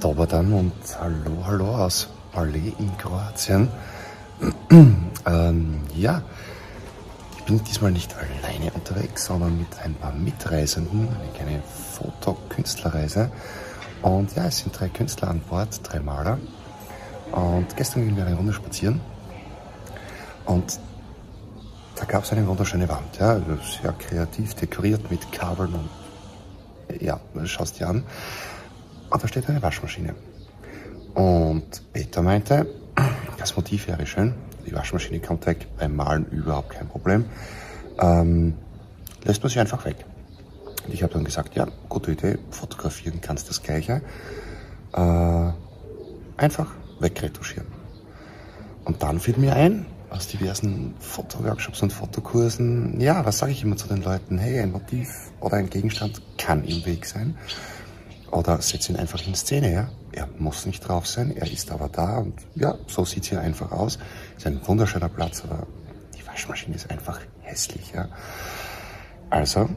Dobar dann und hallo, hallo aus Palais in Kroatien. ähm, ja, ich bin diesmal nicht alleine unterwegs, sondern mit ein paar Mitreisenden, eine kleine Fotokünstlerreise. Und ja, es sind drei Künstler an Bord, drei Maler. Und gestern gingen wir eine Runde spazieren. Und da gab es eine wunderschöne Wand, ja, sehr kreativ dekoriert mit Kabeln und ja, schaust dir an. Und da steht eine Waschmaschine. Und Peter meinte, das Motiv wäre schön, die Waschmaschine kommt weg, beim Malen überhaupt kein Problem. Ähm, lässt man sie einfach weg. Und ich habe dann gesagt, ja, gute Idee, fotografieren kannst das Gleiche. Äh, einfach wegretuschieren. Und dann fiel mir ein, aus diversen Fotoworkshops und Fotokursen, ja, was sage ich immer zu den Leuten? Hey, ein Motiv oder ein Gegenstand kann im Weg sein. Oder setz ihn einfach in Szene, ja. Er muss nicht drauf sein, er ist aber da und ja, so sieht hier einfach aus. Ist ein wunderschöner Platz, aber die Waschmaschine ist einfach hässlich, ja. Also,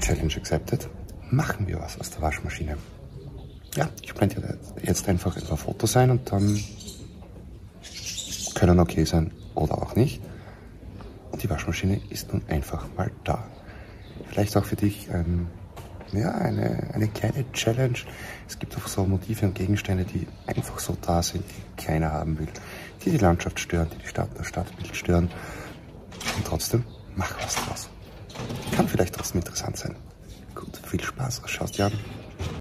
Challenge accepted. Machen wir was aus der Waschmaschine. Ja, ich blende jetzt einfach ein paar Fotos ein und dann können okay sein oder auch nicht. Und die Waschmaschine ist nun einfach mal da. Vielleicht auch für dich ein ja, eine, eine kleine Challenge. Es gibt auch so Motive und Gegenstände, die einfach so da sind, die keiner haben will, die die Landschaft stören, die die Stadt, das Stadtbild stören. Und trotzdem, mach was draus. Kann vielleicht trotzdem interessant sein. Gut, viel Spaß, schaust dir an.